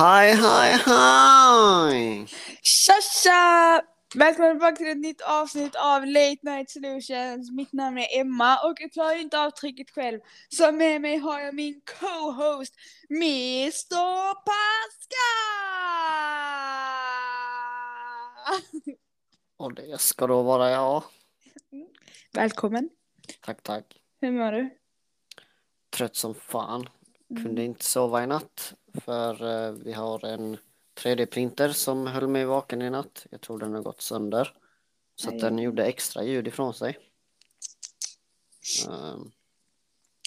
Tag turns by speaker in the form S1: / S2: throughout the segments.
S1: Hej, hej, hej!
S2: Tja tja! Välkommen tillbaka till ett nytt avsnitt av Late Night Solutions. Mitt namn är Emma och jag klarar inte avtrycket själv. Så med mig har jag min co-host Mr Pascal!
S1: Och det ska då vara jag.
S2: Välkommen.
S1: Tack, tack.
S2: Hur mår du?
S1: Trött som fan.
S2: Mm.
S1: Kunde inte sova i natt för eh, vi har en 3D-printer som höll mig vaken i natt. Jag tror den har gått sönder. Så att den gjorde extra ljud ifrån sig. Ehm,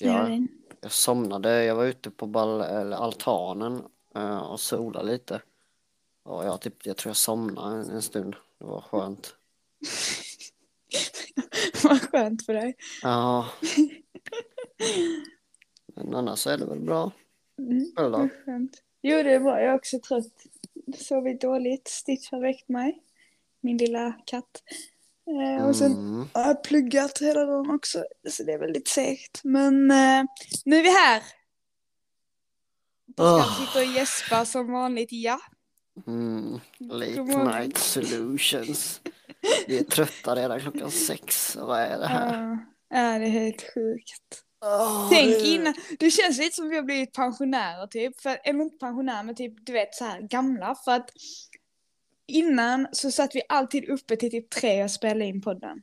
S2: Ja.
S1: jag, jag somnade, jag var ute på bal eller altanen eh, och solade lite. Och jag, typ, jag tror jag somnade en, en stund. Det var skönt.
S2: Vad skönt för dig.
S1: Ja. Men annars är det väl bra.
S2: Mm.
S1: Då?
S2: Vad skönt. Jo, det är bra. Jag är också trött. Sovit dåligt. Stitch har väckt mig. Min lilla katt. Eh, och sen
S1: Mm.
S2: har jag pluggat hela dagen också. Så det är väldigt segt. Men eh, nu är vi här. Pascal
S1: Åh.
S2: sitter och gäspar som vanligt. Ja.
S1: Mm. Late night solutions. Vi är trötta redan klockan sex. Vad är det här?
S2: Ja, ja, det är helt sjukt.
S1: Åh,
S2: Tänk
S1: det-
S2: innan. Det känns lite som vi har blivit pensionärer typ. För, eller inte pensionärer men typ du vet så här gamla. För att innan så satt vi alltid uppe till typ tre och spelade in podden.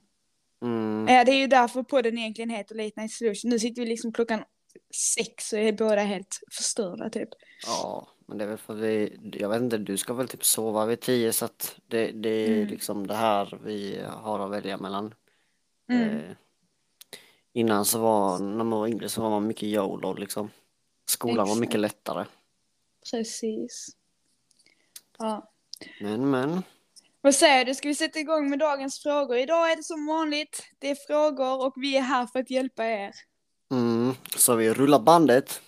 S1: Mm.
S2: Ja, det är ju därför podden egentligen heter Late Night Solution. Nu sitter vi liksom klockan sex och är båda helt förstörda typ.
S1: Ja, men det är väl för vi, jag vet inte, du ska väl typ sova vid tio så att det, det är
S2: Mm.
S1: liksom det här vi har att välja mellan.
S2: Mm.
S1: Eh, innan så var, när man var yngre så var man mycket YOLO liksom. Skolan var
S2: Exakt.
S1: mycket lättare.
S2: Precis. Ja.
S1: Men men,
S2: Vad säger du, ska vi sätta igång med dagens frågor? Idag är det som vanligt, det är frågor och vi är här för att hjälpa er.
S1: mm, så vi rullar bandet.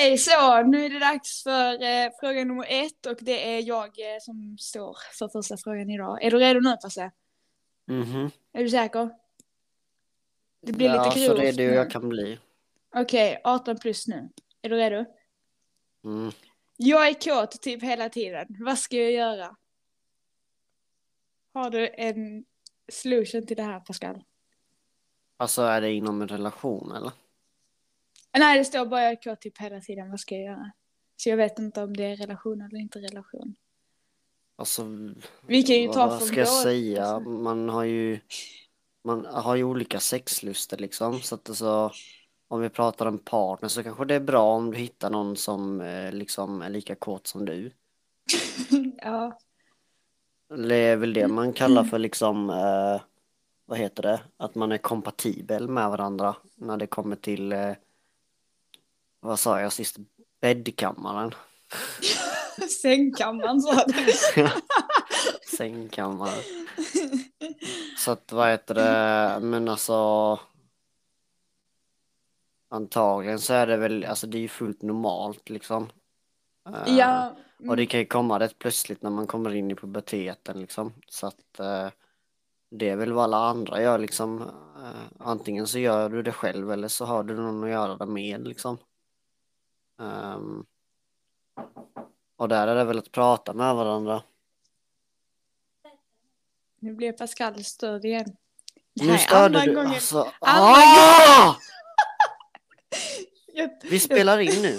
S2: Okej, så nu är det dags för eh, fråga nummer ett och det är jag eh, som står för första frågan idag. Är du redo nu Passe?
S1: Mhm.
S2: Är du säker? Det blir
S1: Ja,
S2: lite
S1: så
S2: grovt
S1: redo
S2: nu.
S1: jag kan bli.
S2: Okej, 18 plus nu. Är du redo?
S1: Mm.
S2: Jag är kåt typ hela tiden. Vad ska jag göra? Har du en solution till det här Pascal?
S1: Alltså är det inom en relation eller?
S2: Nej, det står bara jag är typ hela tiden. Vad ska jag göra? Så jag vet inte om det är relation eller inte relation.
S1: Alltså,
S2: Vi kan ju ta
S1: vad
S2: från
S1: ska jag
S2: båda,
S1: säga?
S2: alltså.
S1: Man har ju, man har ju olika sexluster liksom. Så att alltså, om vi pratar om partner så kanske det är bra om du hittar någon som eh, liksom är lika kåt som du.
S2: ja.
S1: Det är väl det man kallar för liksom, eh, vad heter det? Att man är kompatibel med varandra när det kommer till, eh, vad sa jag sist? Bäddkammaren.
S2: Sängkammaren sa du.
S1: Sängkammaren. Så att vad heter det, men alltså Antagligen så är det väl, alltså det är ju fullt normalt liksom. Eh,
S2: ja.
S1: Och det kan ju komma rätt plötsligt när man kommer in i puberteten liksom. Så att eh, det är väl vad alla andra gör liksom. Eh, antingen så gör du det själv eller så har du någon att göra det med liksom. Ehm, och där är det väl att prata med varandra.
S2: Nu blev Pascal störd igen.
S1: Nu störde du,
S2: gången-
S1: alltså. Ah! Vi spelar in nu.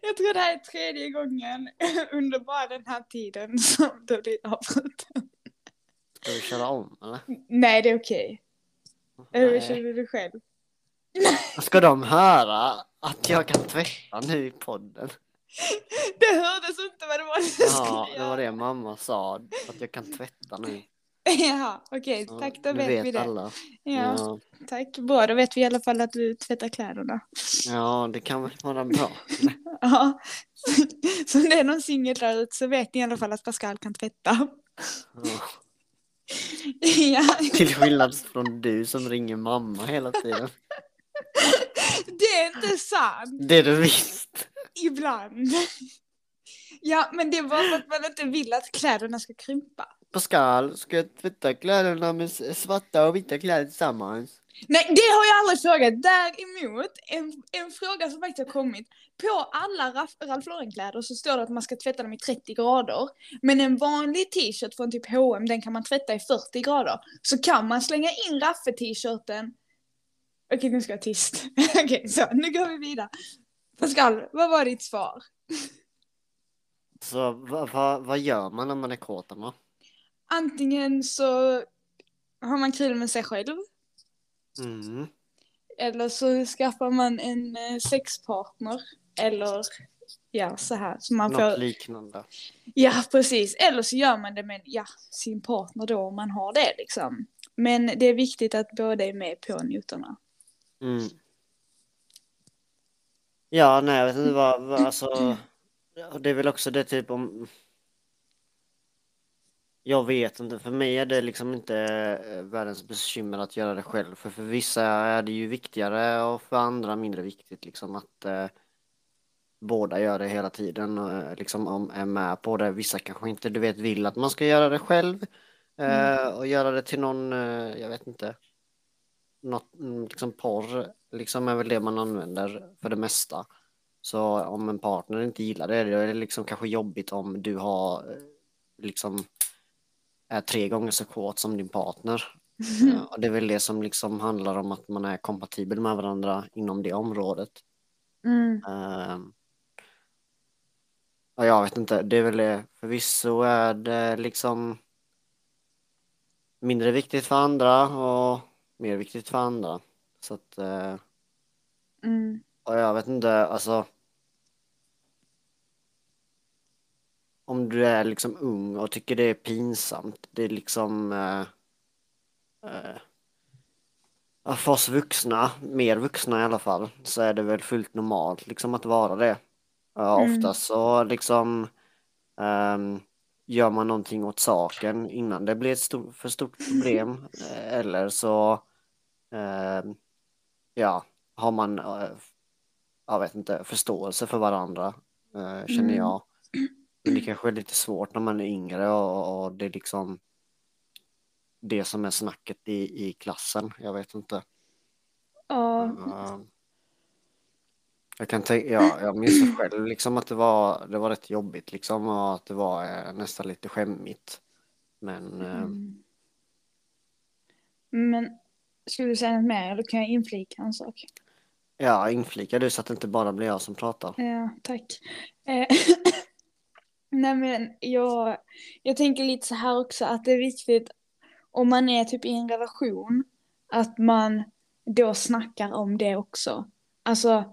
S2: jag tror det här är tredje gången under bara den här tiden som du blir avbruten.
S1: Ska vi köra om eller?
S2: Nej, det är okej. Hur
S1: Nej.
S2: känner du själv?
S1: Ska de höra att jag kan tvätta nu i podden?
S2: Det hördes inte vad det var du skulle
S1: Ja, det var
S2: göra.
S1: det mamma sa. Att jag kan tvätta nu.
S2: Jaha, okej,
S1: Så
S2: tack då
S1: nu
S2: vet, vi det.
S1: alla.
S2: Ja,
S1: Ja.
S2: tack. Bra, då vet vi i alla fall att du tvättar kläderna.
S1: ja, det kan väl vara bra.
S2: Ja, så om det är någon singel där ute så vet ni i alla fall att Pascal kan tvätta.
S1: Ja.
S2: Ja,
S1: Till skillnad från du som ringer mamma hela tiden.
S2: Det är inte sant.
S1: Det är det visst.
S2: ibland. ja, men det är bara för att man inte vill att kläderna ska krympa.
S1: Pascal, ska jag tvätta kläderna med svarta och vita kläder tillsammans?
S2: Nej, det har jag aldrig frågat. Däremot, en, en fråga som faktiskt har kommit. På alla Ralph Lauren-kläder så står det att man ska tvätta dem i 30 grader. Men en vanlig t-shirt från typ H&M den kan man tvätta i 40 grader. Så kan man slänga in Raffe-t-shirten. Okej, nu ska jag tyst. Okej, så nu går vi vidare. Pascal, vad var ditt svar?
S1: Så vad, vad, vad gör man när man är kåt Emma?
S2: Antingen så har man kul med sig själv.
S1: Mm.
S2: Eller så skaffar man en eh, sexpartner. Eller ja, så här. Så man
S1: Något
S2: får...
S1: liknande.
S2: Ja, precis. Eller så gör man det med ja, sin partner då om man har det liksom. Men det är viktigt att båda är med på noterna.
S1: Mm. Ja, nej, jag vet inte vad, vad alltså. Det är väl också det typ om. Jag vet inte, för mig är det liksom inte eh, världens bekymmer att göra det själv. För för vissa är det ju viktigare och för andra mindre viktigt liksom att eh, båda gör det hela tiden och eh, liksom om, är med på det. Vissa kanske inte, du vet, vill att man ska göra det själv eh, och göra det till någon, eh, jag vet inte, något, mm, liksom porr liksom är väl det man använder för det mesta. Så om en partner inte gillar det, då är det liksom kanske jobbigt om du har eh, liksom är tre gånger så kåt som din partner. Ja, och det är väl det som liksom handlar om att man är kompatibel med varandra inom det området.
S2: Mm.
S1: Ja, jag vet inte, det är väl det. Förvisso är det liksom mindre viktigt för andra och mer viktigt för andra. Så att, eh,
S2: Mm.
S1: och jag vet inte, alltså. Om du är liksom ung och tycker det är pinsamt, det är liksom eh, eh, för oss vuxna, mer vuxna i alla fall, så är det väl fullt normalt liksom att vara det. Ja,
S2: Mm.
S1: oftast så liksom ehm, gör man någonting åt saken innan det blir ett stort, för stort problem. Eh, Eller så ja, har man eh, jag vet inte, förståelse för varandra, eh, känner
S2: Mm.
S1: jag. Men det kanske är lite svårt när man är yngre och, och det är liksom det som är snacket i, i klassen. Jag vet inte.
S2: Ja.
S1: Eh, Jag kan tänka, ja, jag minns själv liksom att det var, det var rätt jobbigt liksom och att det var eh, nästan lite skämmigt. Men eh,
S2: Mm. Men skulle du säga något mer eller kan jag inflika en sak?
S1: ja, inflika du så att det inte bara blir jag som pratar.
S2: Ja, tack. Eh, Nej men jag, jag tänker lite så här också att det är viktigt om man är typ i en relation att man då snackar om det också. Alltså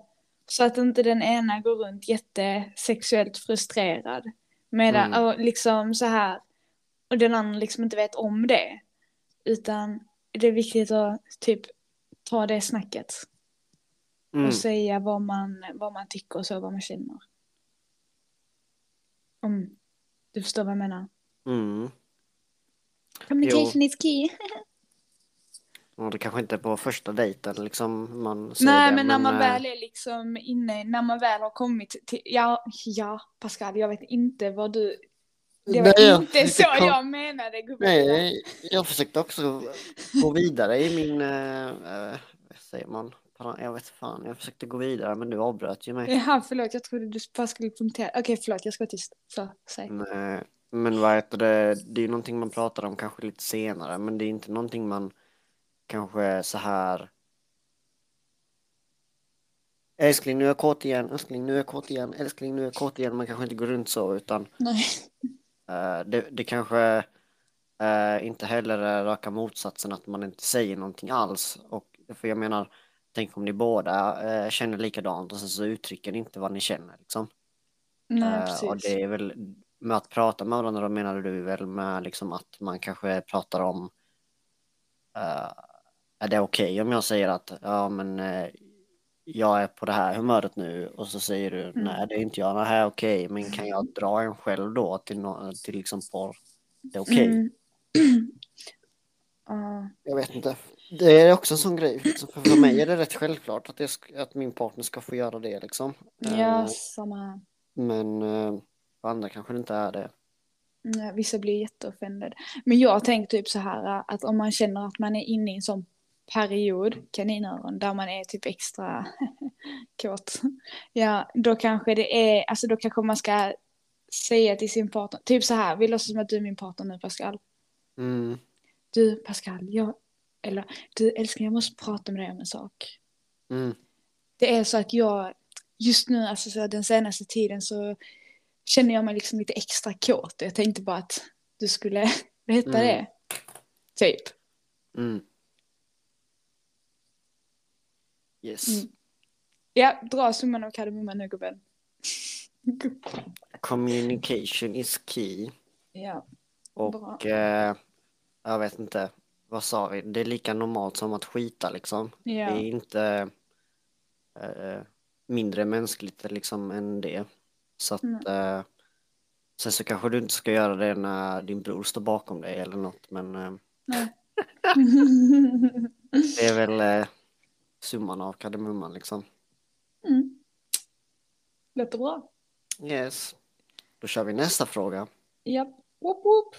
S2: så att inte den ena går runt jättesexuellt frustrerad. Medan,
S1: Mm.
S2: och liksom så här och den andra liksom inte vet om det. Utan det är viktigt att typ ta det snacket
S1: Mm.
S2: och säga vad man, vad man tycker och så, vad man känner. Om du förstår vad jag menar.
S1: Mm.
S2: Communication is key.
S1: Och det kanske inte är på första dejten liksom man säger
S2: Nej
S1: det,
S2: men när man
S1: eh,
S2: väl är liksom inne, när man väl har kommit till, ja, ja Pascal jag vet inte vad du, det var
S1: Nej, jag
S2: inte
S1: försökte
S2: så
S1: kom-
S2: jag menade gubben.
S1: Nej, jag försökte också gå vidare i min, vad säger man, jag vet fan, jag försökte gå vidare men du avbröt ju mig.
S2: Jaha förlåt jag trodde du bara skulle punktera. Okej förlåt jag ska vara tyst. Så, säg.
S1: Nej, men vad heter det, det är ju någonting man pratar om kanske lite senare men det är inte någonting man kanske så här Älskling nu är jag kåt igen, älskling nu är jag kåt igen, älskling nu är jag kåt igen. Man kanske inte går runt så utan
S2: Nej.
S1: Eh, det, det kanske eh, inte heller är raka motsatsen att man inte säger någonting alls. Och, för jag menar, tänk om ni båda eh, känner likadant och sen så uttrycker ni inte vad ni känner. Liksom.
S2: Nej precis.
S1: och det är väl med att prata med varandra, menar du väl med liksom att man kanske pratar om är det okej om jag säger att ja men jag är på det här humöret nu och så säger du nej det är inte jag, nej okej men kan jag dra en själv då till, no till liksom porr? Det är okej?
S2: Mm. Ja.
S1: Jag vet inte. Det är också en sån grej. Liksom. För, för mig är det rätt självklart att, jag, att min partner ska få göra det liksom.
S2: Ja,
S1: Eh,
S2: samma här.
S1: Men eh, för andra kanske det inte är det.
S2: Vissa blir jätteoffended. Men jag tänker typ så här att om man känner att man är inne i en sån period, kaninöron, där man är typ extra kåt. Ja, då kanske det är, alltså då kanske man ska säga till sin partner, typ så här, vi låtsas som att du är min partner nu Pascal.
S1: Mm.
S2: Du Pascal, jag, eller du älskling jag måste prata med dig om en sak.
S1: Mm.
S2: Det är så att jag, just nu, alltså så den senaste tiden så känner jag mig liksom lite extra kåt. Jag tänkte bara att du skulle veta
S1: Mm.
S2: det. Typ.
S1: Mm. Yes.
S2: Mm. Ja, dra summan av kardemumman nu gubben.
S1: Communication is key.
S2: ja,
S1: Och eh, jag vet inte, vad sa vi? Det är lika normalt som att skita liksom. Det är
S2: ja,
S1: inte eh, mindre mänskligt liksom än det. Så att
S2: Mm.
S1: eh, sen så kanske du inte ska göra det när din bror står bakom dig eller något men eh,
S2: nej.
S1: det är väl eh, summan av kardemumman liksom.
S2: mm. Låter bra.
S1: Yes. Då kör vi nästa fråga.
S2: Ja, whoop whoop.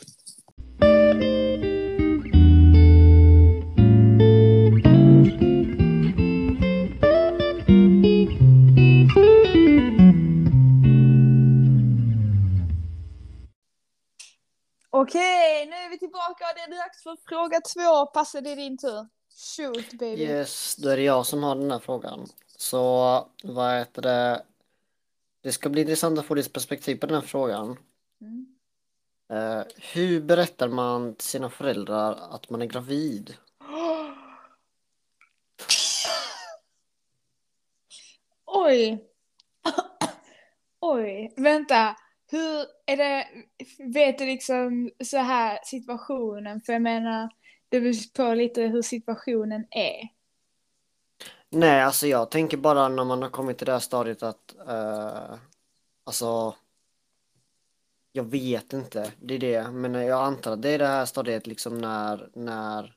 S2: Okej, nu är vi tillbaka och det är dags för fråga två. Passa det är din tur. Shoot baby.
S1: Yes, då är det jag som har den här frågan. Så vad heter det? Det ska bli intressant att få ditt perspektiv på den här frågan.
S2: Mm.
S1: Eh, hur berättar man till sina föräldrar att man är gravid?
S2: Oj. Oj, vänta. Hur är det, vet du liksom så här situationen? För jag menar, det beror på lite hur situationen är.
S1: Nej, alltså jag tänker bara när man har kommit till det här stadiet att eh, alltså jag vet inte, det är det, men jag antar att det är det här stadiet liksom när, när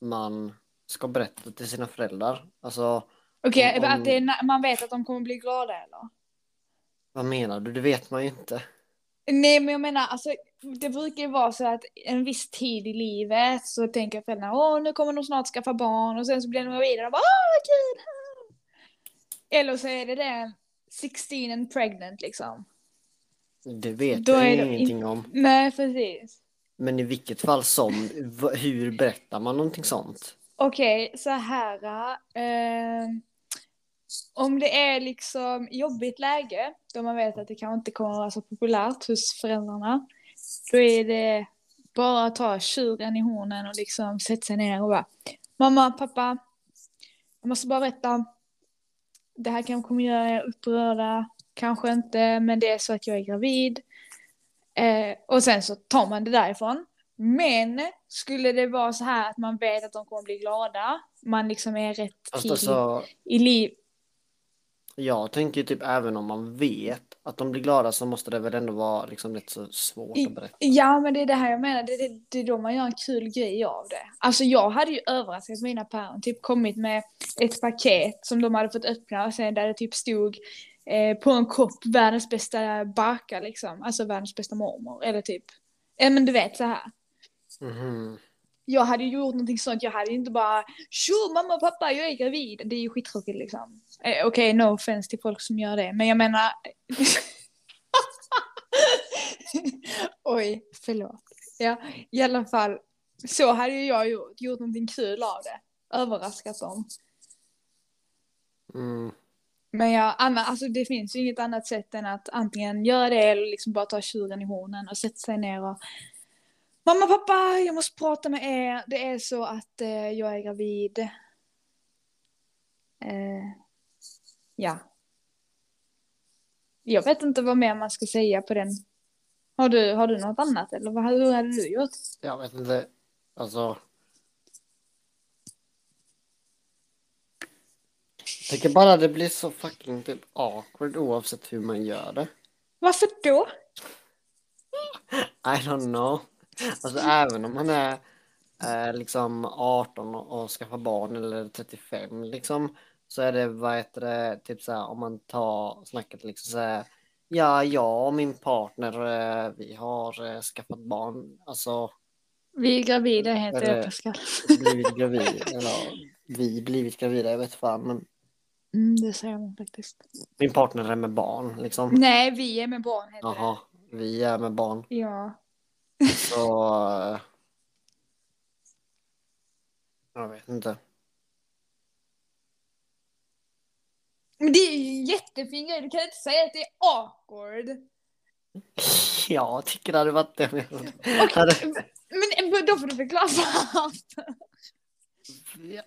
S1: man ska berätta till sina föräldrar. Alltså,
S2: Okej,
S1: Om- om-
S2: att är, man vet att de kommer bli glada eller?
S1: vad menar du? Det vet man ju inte.
S2: Nej, men jag menar, alltså, det brukar ju vara så att en viss tid i livet så tänker föräldrarna åh, nu kommer de snart skaffa barn och sen så blir de gravida och bara åh, vad kul! Eller så är det det 16 and pregnant liksom.
S1: Det vet
S2: Då
S1: jag
S2: är
S1: ingenting om.
S2: Nej, precis.
S1: Men i vilket fall som, hur berättar man någonting sånt?
S2: Okej, så här. Eh, om det är liksom jobbigt läge, då man vet att det kanske inte kommer att vara så populärt hos föräldrarna, då är det bara att ta tjuren i hornen och liksom sätta sig ner och bara Mamma, pappa, jag måste bara berätta. Det här kanske kommer göra er upprörda, kanske inte, men det är så att jag är gravid. Eh, och sen så tar man det därifrån. Men skulle det vara så här att man vet att de kommer bli glada, man liksom är rätt tid
S1: alltså,
S2: i liv.
S1: Jag tänker typ även om man vet att de blir glada så måste det väl ändå vara liksom rätt så svårt
S2: I-
S1: att berätta.
S2: Ja, men det är det här jag menar. Det, det, det är då man gör en kul grej av det. Alltså jag hade ju överraskat mina päron. Typ kommit med ett paket som de hade fått öppna och sen där det typ stod eh, på en kopp världens bästa baka liksom. Alltså världens bästa mormor. Eller typ, ja men du vet så här.
S1: Mhm.
S2: Jag hade ju gjort någonting sånt. Jag hade ju inte bara tjo mamma och pappa jag är gravid. Det är ju skittråkigt liksom. Eh, Okej, no offense till folk som gör det. Men jag menar. Oj, förlåt. Ja, i alla fall. Så hade ju jag gjort. Gjort någonting kul av det. Överraskat dem.
S1: Mm.
S2: Men jag, Anna, alltså det finns ju inget annat sätt än att antingen göra det eller liksom bara ta tjuren i hornen och sätta sig ner och Mamma, pappa, jag måste prata med er. Det är så att eh, jag är gravid. Eh, ja. Jag vet inte vad mer man ska säga på den. Har du, har du något annat eller vad, hur hade du gjort?
S1: Jag vet inte, alltså. Jag tycker bara det blir så fucking typ awkward oavsett hur man gör det.
S2: Varför då?
S1: I don't know. Alltså även om man är är liksom 18 och och skaffar barn eller 35 liksom så är det vad heter det typ så här om man tar snacket liksom så här ja jag och min partner eh, vi har eh, skaffat barn alltså
S2: Vi är gravida heter det Pascal.
S1: blivit gravid eller vi blivit gravida jag vet fan men
S2: Mm, det säger man faktiskt.
S1: min partner är med barn liksom
S2: Nej, vi är med barn heter
S1: jaha vi är med barn.
S2: Ja.
S1: Så eh, jag vet inte
S2: Men det är ju jättefin grej, du kan inte säga att det är awkward.
S1: Jag tycker det hade varit det. Hade-
S2: men då får du förklara varför.
S1: Ja,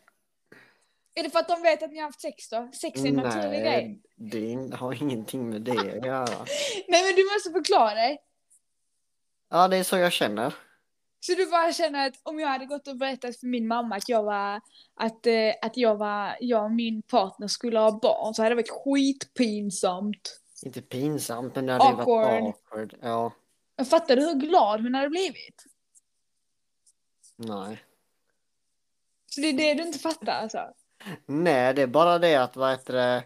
S2: Är det för att de vet att ni har haft sex då? Sex är en naturlig grej.
S1: Nej, det har ingenting med det att göra.
S2: Nej men du måste förklara dig.
S1: Ja, det är så jag känner.
S2: Så du bara känner att om jag hade gått och berättat för min mamma att jag var, att, eh, att jag var, jag och min partner skulle ha barn så hade det varit skitpinsamt.
S1: Inte pinsamt, men det hade ju varit
S2: Awkward.
S1: awkward. Ja,
S2: Jag fattar du hur glad hon hade blivit?
S1: nej.
S2: Så det är det du inte fattar alltså?
S1: Nej, det är bara det att vad heter det?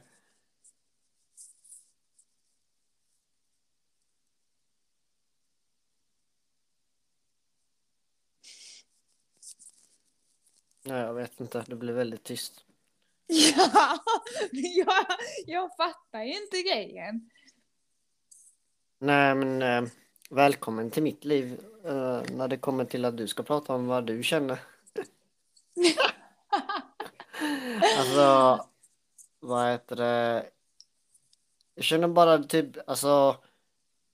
S1: Nej, jag vet inte. Det blir väldigt tyst.
S2: Ja, jag, jag fattar ju inte grejen.
S1: Nej, men eh, välkommen till mitt liv eh, när det kommer till att du ska prata om vad du känner. Alltså, vad heter det? Jag känner bara typ, alltså,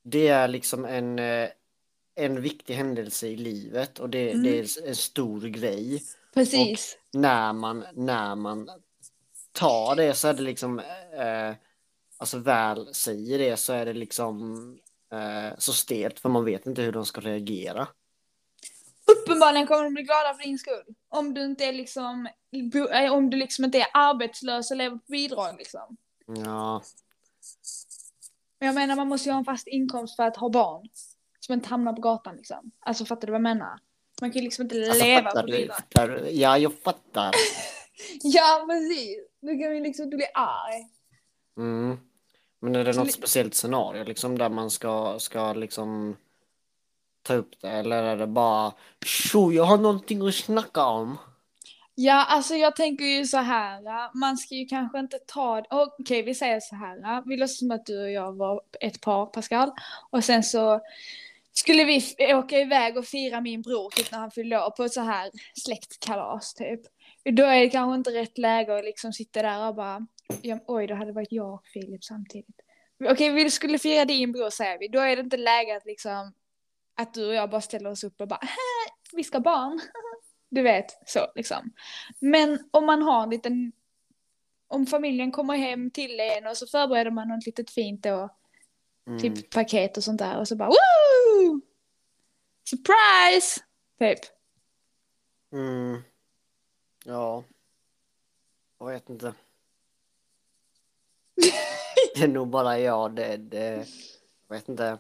S1: det är liksom en, eh, en viktig händelse i livet och det,
S2: Mm.
S1: det är en stor grej.
S2: Precis.
S1: När man, när man tar det så är det liksom, eh, alltså väl säger det så är det liksom eh, så stelt för man vet inte hur de ska reagera.
S2: Uppenbarligen kommer de bli glada för din skull. Om du inte är liksom, eh, om du liksom inte är arbetslös och lever på bidrag liksom.
S1: Ja,
S2: Men jag menar man måste ju ha en fast inkomst för att ha barn. Som inte hamnar på gatan liksom. Alltså fattar du vad jag menar? Man kan ju liksom inte
S1: alltså
S2: leva på.
S1: Fattar du? Ja, jag fattar.
S2: Ja precis. Du kan ju liksom inte bli arg.
S1: Mm. Men är det något speciellt scenario liksom där man ska, ska liksom ta upp det eller är det bara tjo, jag har någonting att snacka om.
S2: Ja, alltså jag tänker ju så här. Man ska ju kanske inte ta... Okej, vi säger så här. Vi låtsas som att du och jag var ett par, Pascal. Och sen så skulle vi f- åka iväg och fira min bror typ när han fyllde år på ett så här släktkalas typ. Då är det kanske inte rätt läge att liksom sitta där och bara... Ja, oj, då hade det varit jag och Filip samtidigt. Okej, vi skulle fira din bror säger vi. Då är det inte läge att liksom... Att du och jag bara ställer oss upp och bara... "Hä, Vi ska barn. Du vet, så liksom. Men om man har en liten... Om familjen kommer hem till en och så förbereder man något litet fint då.
S1: Mm.
S2: Typ paket och sånt där och så bara woo! Surprise! Typ.
S1: Mm. Ja. Jag vet inte. Det är nog bara jag. Det, det, jag vet inte.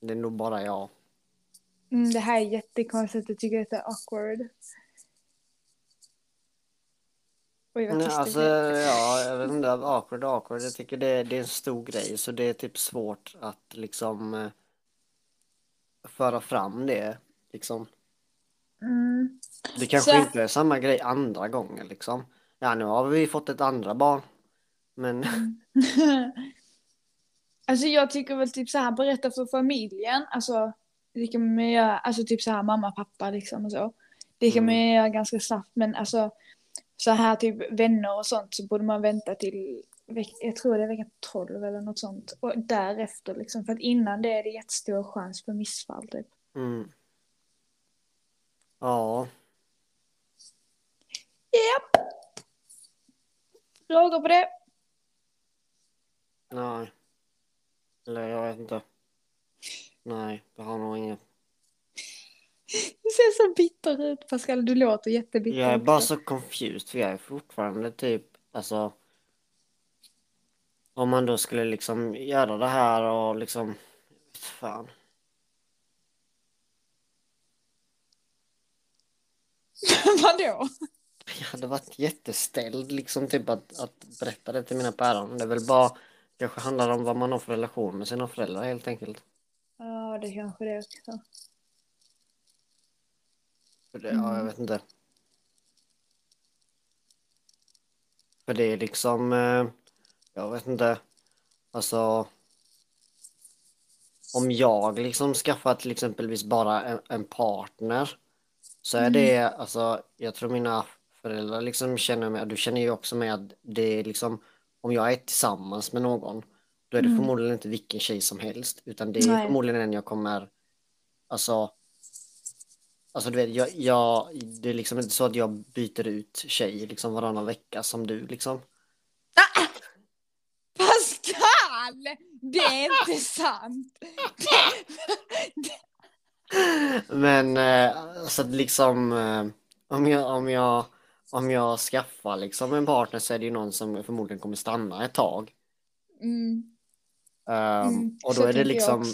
S1: Det är nog bara jag.
S2: Mm, det här är jättekonstigt, jag tycker att det är awkward. Oj vad
S1: Nej,
S2: tyst
S1: alltså, ja, jag vet inte. Awkward, awkward. Jag tycker det, det är en stor grej. Så det är typ svårt att liksom eh, föra fram det. Liksom.
S2: Mm.
S1: Det kanske
S2: Så-
S1: inte är samma grej andra gången liksom. Ja, nu har vi fått ett andra barn. Men
S2: alltså jag tycker väl typ så här berätta för familjen, alltså det kan man göra, alltså typ så här mamma, pappa liksom och så. Det kan man
S1: Mm.
S2: göra ganska snabbt men alltså så här typ vänner och sånt så borde man vänta till jag tror det är vecka 12 eller något sånt. Och därefter liksom, för att innan det är det jättestor chans för missfall typ.
S1: mm. Ja,
S2: Japp! Frågor på det?
S1: nej. Eller jag vet inte. Nej, jag har nog inget.
S2: Du ser så bitter ut Pascal, du låter jättebitter.
S1: Jag är bara så confused för jag är fortfarande typ, alltså. Om man då skulle liksom göra det här och liksom, fan.
S2: Vadå?
S1: Jag hade varit jätteställd liksom typ att, att berätta det till mina päron. Det är väl bara kanske handlar om vad man har för relation med sina föräldrar helt enkelt.
S2: Ja, det kanske det också.
S1: För det, Ja, jag vet inte. För det är liksom, eh, jag vet inte, alltså om jag liksom skaffar till exempelvis bara en, en partner så är det, alltså jag tror mina föräldrar liksom känner med, du känner ju också med att det är liksom, om jag är tillsammans med någon då är det
S2: Mm.
S1: förmodligen inte vilken tjej som helst utan det är
S2: Nej.
S1: förmodligen en jag kommer, alltså Alltså du vet, jag, jag, det är liksom inte så att jag byter ut tjej liksom varannan vecka som du liksom.
S2: Pascal! Det är inte sant!
S1: Men eh, alltså liksom eh, om jag, om jag, om jag skaffar liksom en partner så är det ju någon som förmodligen kommer stanna ett tag.
S2: Mm,
S1: Ehm,
S2: mm,
S1: och
S2: så
S1: då är det liksom,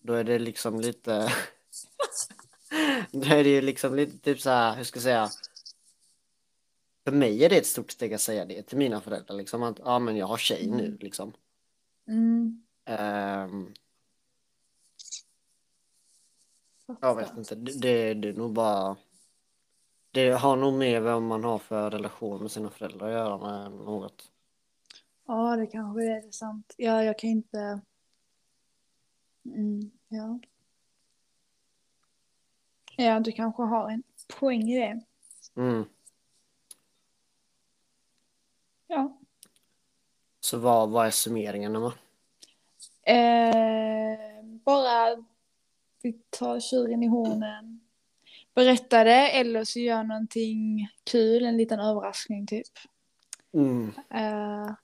S1: då är det liksom lite, då är det ju liksom lite typ så här, hur ska jag säga? För mig är det ett stort steg att säga det till mina föräldrar liksom att ja men jag har tjej nu liksom.
S2: Mm,
S1: Ehm, jag vet inte, det, det, det är nog bara Det har nog med vad man har för relation med sina föräldrar att göra med något.
S2: Ja, det kanske är det sant. Ja, jag kan inte... Mm, ja. Ja, du kanske har en poäng i det.
S1: Mm.
S2: Ja.
S1: Så vad, vad är summeringen Emma?
S2: Eh, bara vi tar tjuren i hornen. Berätta det eller så gör någonting kul, en liten överraskning typ.
S1: Mm.
S2: Eh,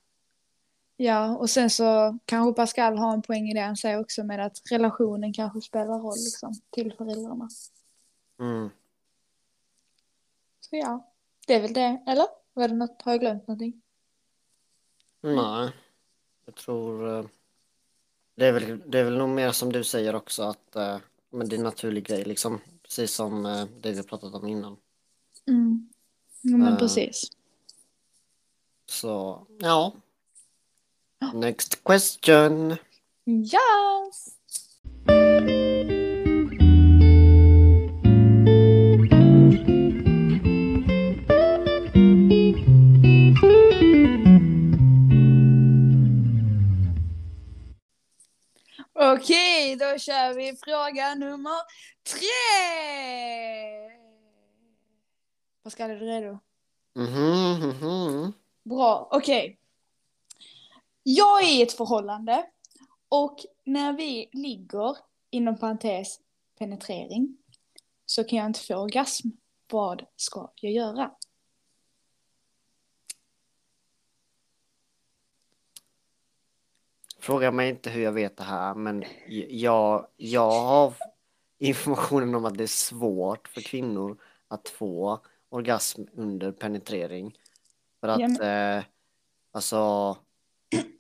S2: ja, och sen så kanske Pascal har en poäng i det han säger också med att relationen kanske spelar roll liksom till föräldrarna.
S1: Mm.
S2: Så ja, det är väl det. Eller? Var det något, har jag glömt någonting?
S1: Nej, jag tror eh, det är, väl, det är väl nog mer som du säger också att eh, men det är en naturlig grej liksom. Precis som eh, det vi pratat om innan.
S2: Mm. Ja, men
S1: Eh.
S2: precis.
S1: Så ja. Next question.
S2: Yes! Okej, då kör vi fråga nummer tre! Pascal, är du redo?
S1: Mhm, mhm.
S2: Bra, okej. Jag är i ett förhållande och när vi ligger, inom parentes penetrering, så kan jag inte få orgasm. Vad ska jag göra?
S1: Fråga mig inte hur jag vet det här men jag, jag har informationen om att det är svårt för kvinnor att få orgasm under penetrering. För att
S2: Ja,
S1: eh, alltså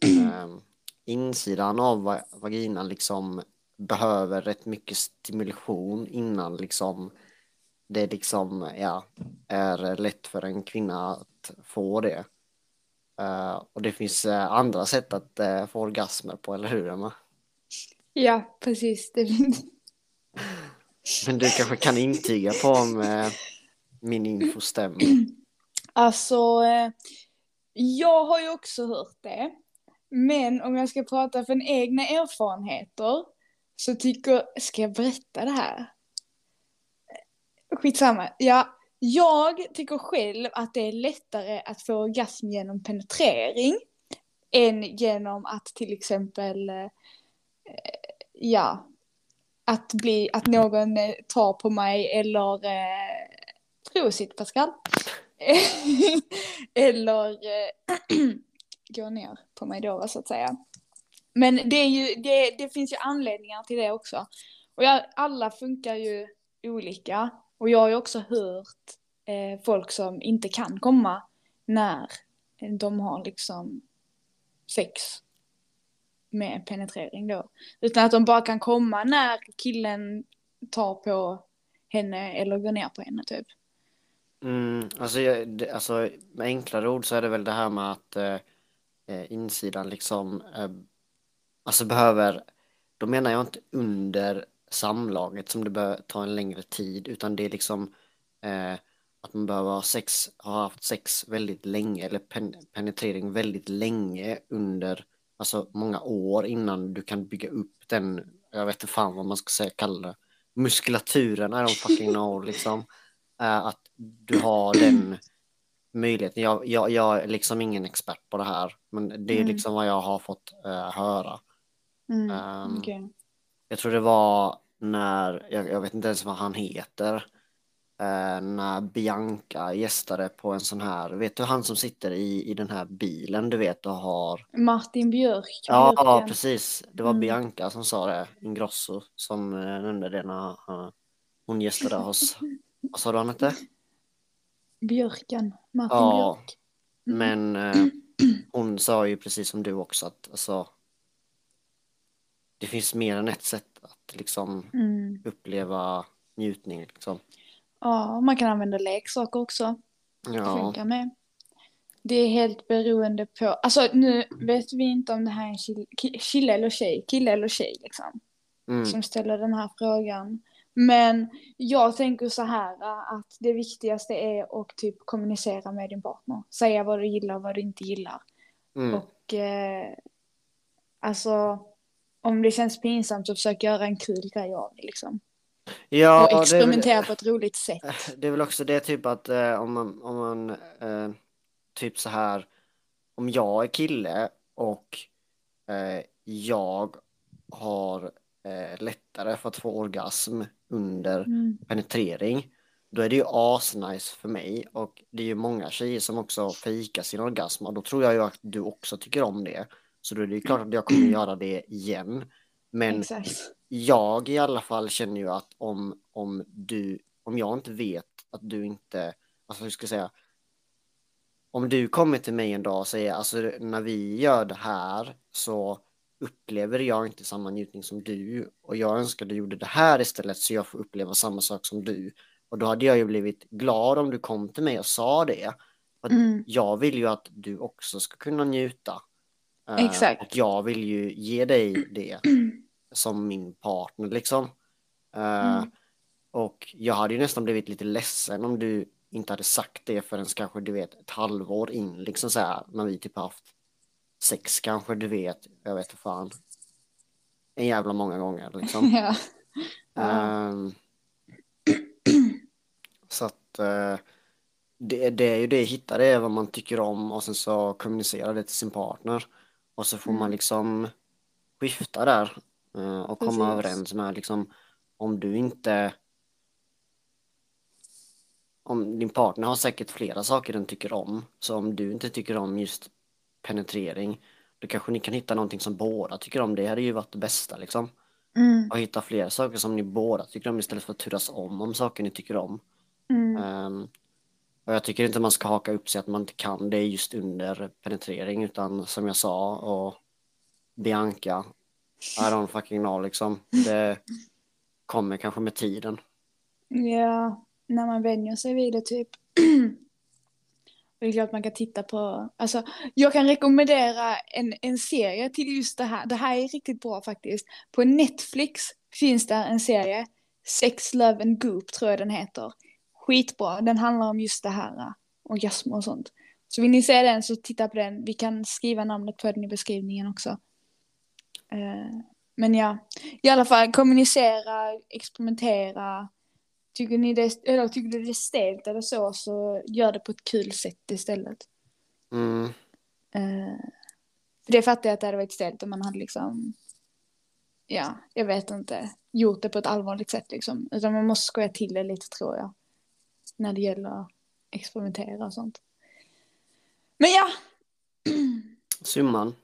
S1: ehm, insidan av va- vaginan liksom behöver rätt mycket stimulation innan liksom det liksom ja, är lätt för en kvinna att få det. Eh, och det finns eh, andra sätt att eh, få orgasmer på, eller hur Emma?
S2: Ja, precis. Det
S1: Men du kanske kan intyga på om min info stämmer.
S2: Alltså, jag har ju också hört det. Men om jag ska prata från egna erfarenheter så tycker, ska jag berätta det här? Skitsamma. Ja, jag tycker själv att det är lättare att få orgasm genom penetrering än genom att till exempel, eh, eh, ja, att, bli, att någon eh, tar på mig eller eh, prosit Pascal. eller eh, går ner på mig då så att säga. Men det, är ju, det, det finns ju anledningar till det också. Och jag, alla funkar ju olika. Och jag har ju också hört eh, folk som inte kan komma när de har liksom sex med penetrering då. Utan att de bara kan komma när killen tar på henne eller går ner på henne typ.
S1: Mm, alltså, jag- det, alltså med enklare ord så är det väl det här med att eh, eh insidan liksom eh, alltså behöver, då menar jag inte under samlaget som det bör ta en längre tid utan det är liksom eh, att man behöver ha sex, ha haft sex väldigt länge eller pen, penetrering väldigt länge under alltså många år innan du kan bygga upp den, jag vet inte fan vad man ska säga, kalla det, muskulaturen, I don't fucking know liksom. Eh, att du har den möjligheten. Jag, jag, jag är liksom ingen expert på det här, men det är
S2: Mm.
S1: liksom vad jag har fått eh, höra.
S2: Mm.
S1: Ehm,
S2: okej.
S1: Jag tror det var när, jag, jag vet inte ens vad han heter, eh, när Bianca gästade på en sån här, vet du han som sitter i, i den här bilen du vet och har
S2: Martin Björk.
S1: Ja,
S2: Björken.
S1: precis. Det var
S2: Mm.
S1: Bianca som sa det, Ingrosso, som eh, nämnde det när eh, hon gästade hos, vad sa du han hette?
S2: Björken. Martin
S1: Ja.
S2: Björk. Mm.
S1: Men eh, hon sa ju precis som du också att alltså, det finns mer än ett sätt att liksom
S2: Mm.
S1: uppleva njutning. Liksom.
S2: Ja, man kan använda leksaker också. Det
S1: Ja,
S2: funkar med. Det är helt beroende på, alltså nu vet vi inte om det här är en kille, ki- kille eller tjej, kille eller tjej liksom,
S1: mm,
S2: som ställer den här frågan. Men jag tänker så här att det viktigaste är att typ kommunicera med din partner. Säga vad du gillar och vad du inte gillar.
S1: mm.
S2: Och eh, alltså om det känns pinsamt så försök göra en kul grej av det liksom.
S1: Ja,
S2: och
S1: är väl-
S2: experimentera på ett roligt sätt.
S1: Det är väl också det typ att eh, om man, om man eh, typ så här om jag är kille och eh, jag har eh, lättare för att få orgasm under
S2: Mm.
S1: penetrering då är det ju asnice för mig och det är ju många tjejer som också fejkar sin orgasm och då tror jag ju att du också tycker om det så då är det klart att jag kommer göra det igen men
S2: Exakt.
S1: jag i alla fall känner ju att om, om du, om jag inte vet att du inte, alltså hur ska jag säga, om du kommer till mig en dag och säger, alltså när vi gör det här så upplever jag inte samma njutning som du och jag önskar du gjorde det här istället så jag får uppleva samma sak som du. Och då hade jag ju blivit glad om du kom till mig och sa det. För
S2: Mm.
S1: Jag vill ju att du också ska kunna njuta. Eh,
S2: Exakt.
S1: Och jag vill ju ge dig det som min partner liksom. Eh,
S2: Mm.
S1: Och jag hade ju nästan blivit lite ledsen om du inte hade sagt det förrän kanske du vet ett halvår in liksom så här när vi typ haft sex kanske du vet, jag vet inte fan. En jävla många gånger liksom.
S2: Ja.
S1: Ehm, så att eh, det, det är ju det, hitta det vad man tycker om och sen så kommunicera det till sin partner. Och så får man
S2: Mm.
S1: liksom skifta där eh, och komma
S2: Precis.
S1: överens med liksom om du inte om din partner har säkert flera saker den tycker om så om du inte tycker om just penetrering då kanske ni kan hitta någonting som båda tycker om det hade ju varit det bästa liksom
S2: Mm.
S1: och hitta flera saker som ni båda tycker om istället för att turas om om saker ni tycker om.
S2: Mm.
S1: Ehm, och jag tycker inte man ska haka upp sig att man inte kan det just under penetrering utan som jag sa och Bianca, I don't fucking know liksom. Det kommer kanske med tiden.
S2: Ja, när man vänjer sig vid det typ. Och det är klart man kan titta på, alltså jag kan rekommendera en, en serie till just det här. Det här är riktigt bra faktiskt. På Netflix finns det en serie, Sex, Love and Goop tror jag den heter. Skitbra, den handlar om just det här, äh, orgasm och sånt. Så vill ni se den så titta på den. Vi kan skriva namnet på den i beskrivningen också. Eh, men ja, i alla fall kommunicera, experimentera. Tycker ni det, eller tycker du det är stelt eller så, så gör det på ett kul sätt istället.
S1: Mm,
S2: Eh, för det fattar jag att det hade varit stelt om man hade liksom, ja, jag vet inte, gjort det på ett allvarligt sätt liksom. Utan man måste skoja till det lite tror jag. När det gäller experimentera och sånt. Men ja!
S1: summan,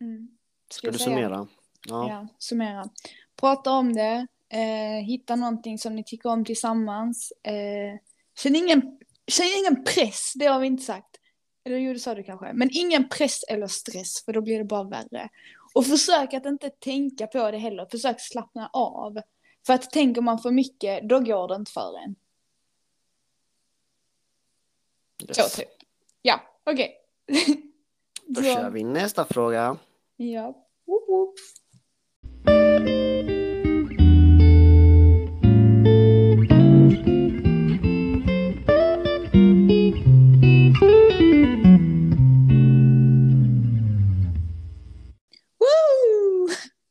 S2: Mm.
S1: ska du
S2: jag säga?
S1: summera? Ja.
S2: Ja, summera. Prata om det. Eh, hitta någonting som ni tycker om tillsammans. Eh, känn, ingen, känn ingen press, det har vi inte sagt. Eller jo, det sa du kanske. Men ingen press eller stress, för då blir det bara värre. Och försök att inte tänka på det heller. Försök slappna av. För att tänker man för mycket, då går det inte för en. Så
S1: Yes.
S2: typ. Ja, okej.
S1: Då
S2: Så-
S1: kör vi nästa fråga.
S2: Ja. Woop woop.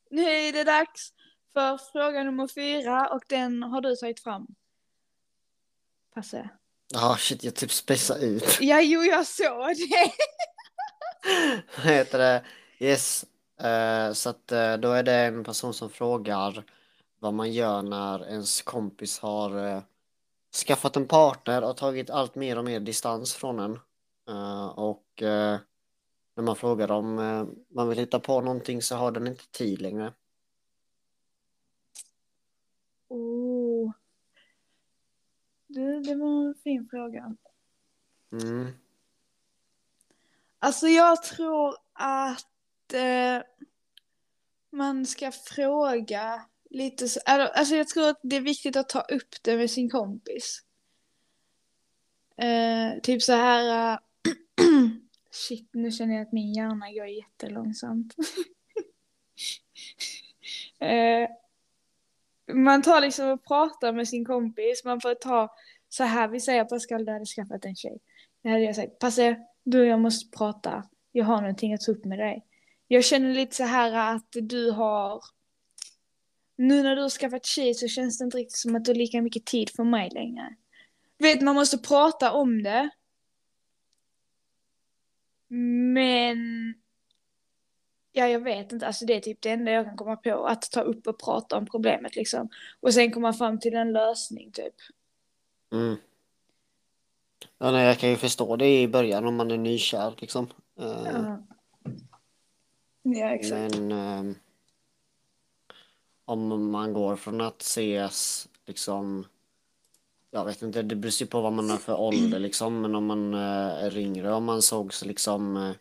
S2: Det dags för fråga nummer fyra och den har du tagit fram. Passe.
S1: Ja, shit, jag typ spejsade ut.
S2: Ja, jo, jag såg det.
S1: Vad heter det? Yes. Eh, så att eh, då är det en person som frågar vad man gör när ens kompis har eh, skaffat en partner och tagit allt mer och mer distans från en. Och när man frågar om man vill hitta på någonting så har den inte tid längre.
S2: Oh. Det, det var en fin fråga.
S1: Mm.
S2: Alltså jag tror att eh, man ska fråga lite så, eller, alltså jag tror att det är viktigt att ta upp det med sin kompis. Eh, typ så här, eh, shit nu känner jag att min hjärna går jättelångsamt. eh, man tar liksom och pratar med sin kompis, man får ta så här, vi säger Pascal du hade skaffat en tjej. Det hade jag sagt, Passe, du jag måste prata. Jag har någonting att ta upp med dig. Jag känner lite så här att du har... Nu när du har skaffat tjej så känns det inte riktigt som att du har lika mycket tid för mig längre. Vet, man måste prata om det. Men... Ja, jag vet inte. Alltså det är typ det enda jag kan komma på. Att ta upp och prata om problemet liksom. Och sen komma fram till en lösning typ.
S1: Mm. Ja, nej, jag kan ju förstå det i början om man är nykär liksom. Eh,
S2: Ja, ja exakt.
S1: Men ehm, om man går från att ses liksom, jag vet inte, det beror ju på vad man har för ålder liksom, men om man eh, är yngre, om man sågs liksom eh,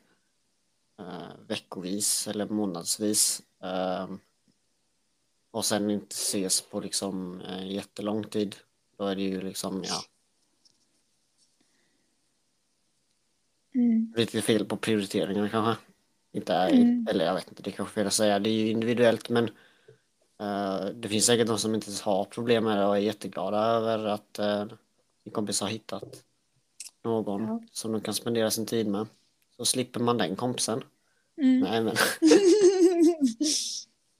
S1: eh, veckovis eller månadsvis ehm, och sen inte ses på liksom eh, jättelång tid, då är det ju liksom, ja,
S2: Mm.
S1: lite fel på prioriteringarna kanske. Inte,
S2: Mm.
S1: eller jag vet inte, det är kanske fel att säga, det är ju individuellt men eh, det finns säkert de som inte ens har problem med det och är jätteglada över att uh, din kompis har hittat någon
S2: Ja.
S1: som de kan spendera sin tid med. Så slipper man den kompisen.
S2: Mm.
S1: Nej men,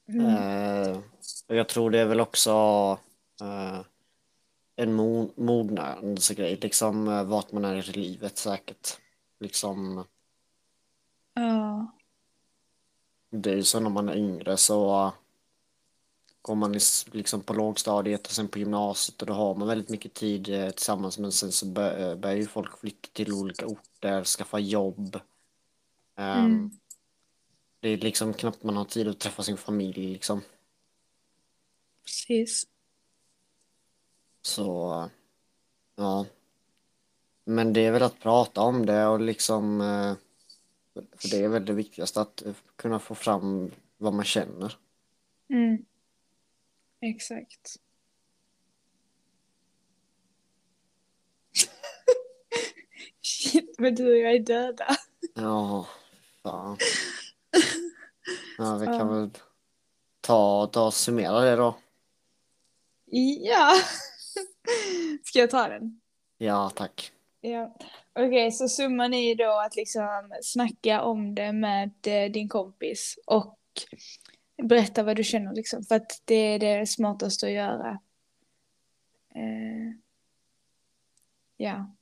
S2: Mm.
S1: eh, och jag tror det är väl också eh, en mo- mognadsgrej, liksom uh, vart man är i livet säkert. Liksom
S2: Ja.
S1: Det är ju så när man är yngre så går man liksom på lågstadiet och sen på gymnasiet och då har man väldigt mycket tid eh, tillsammans men sen så bör- eh, börjar ju folk flytta till olika orter, skaffa jobb. Ehm,
S2: Mm.
S1: Det är liksom knappt man har tid att träffa sin familj liksom.
S2: Precis.
S1: Så ja. Men det är väl att prata om det och liksom eh, för det är väl det viktigaste att kunna få fram vad man känner.
S2: Mm. Exakt. Shit, men du och jag är döda.
S1: Ja, fan. Ja, vi kan väl ta, ta och summera det då.
S2: Ja. Ska jag ta den?
S1: Ja, tack.
S2: Ja. Okej, så summan är då att liksom snacka om det med eh, din kompis och berätta vad du känner liksom. För att det är det smartaste att göra. Eh, ja.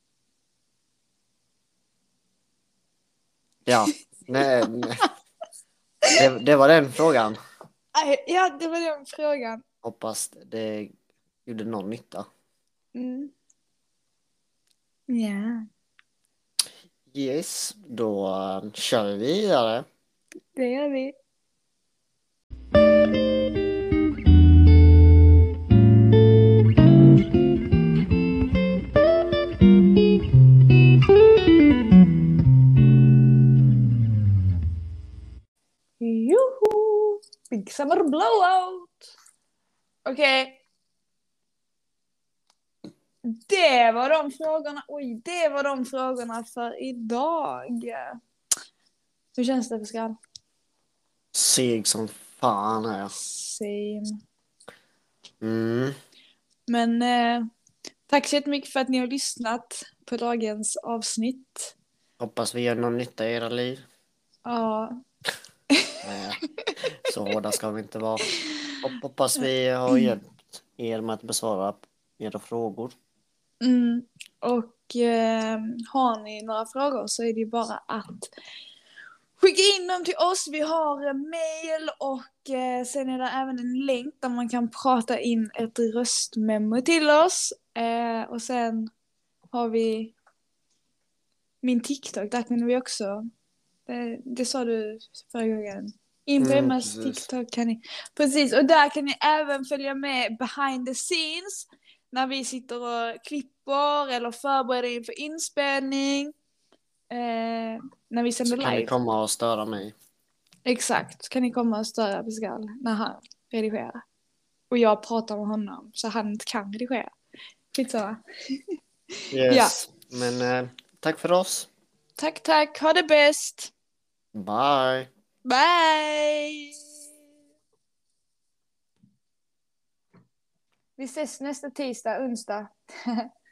S1: Ja, nej, nej. Det, det var den frågan.
S2: Ja, det var den frågan.
S1: Hoppas det gjorde någon nytta.
S2: Mm. Ja,
S1: Yes, då eh, kör vi vidare.
S2: det gör vi. Joho! Big summer blowout! Okej. Det var de frågorna. Oj, det var de frågorna för idag. Hur känns det Pascal?
S1: Seg som fan är jag.
S2: Same.
S1: Mm.
S2: Men eh, tack så jättemycket för att ni har lyssnat på dagens avsnitt.
S1: Hoppas vi gör någon nytta i era liv.
S2: Ja,
S1: Nej, så hårda ska vi inte vara. Hop- Hoppas vi har hjälpt er med att besvara era frågor.
S2: Mm, och eh, har ni några frågor så är det ju bara att skicka in dem till oss. Vi har eh, mail och eh, sen är det även en länk där man kan prata in ett röstmemo till oss. Eh, och sen har vi min TikTok, där kan vi också, det, det sa du förra gången. In på
S1: Mm,
S2: Emmas. TikTok kan ni, precis, och där kan ni även följa med behind the scenes när vi sitter och klipper eller förbereder inför inspelning. Eh, när vi sänder
S1: Så kan ni
S2: live.
S1: komma och störa mig.
S2: Exakt, kan ni komma och störa Pascal när han redigerar. Och jag pratar med honom så han inte kan redigera. Skitsamma.
S1: Yes. Men eh, tack för oss.
S2: Tack, tack. Ha det bäst.
S1: Bye.
S2: Bye! Vi ses nästa tisdag, onsdag.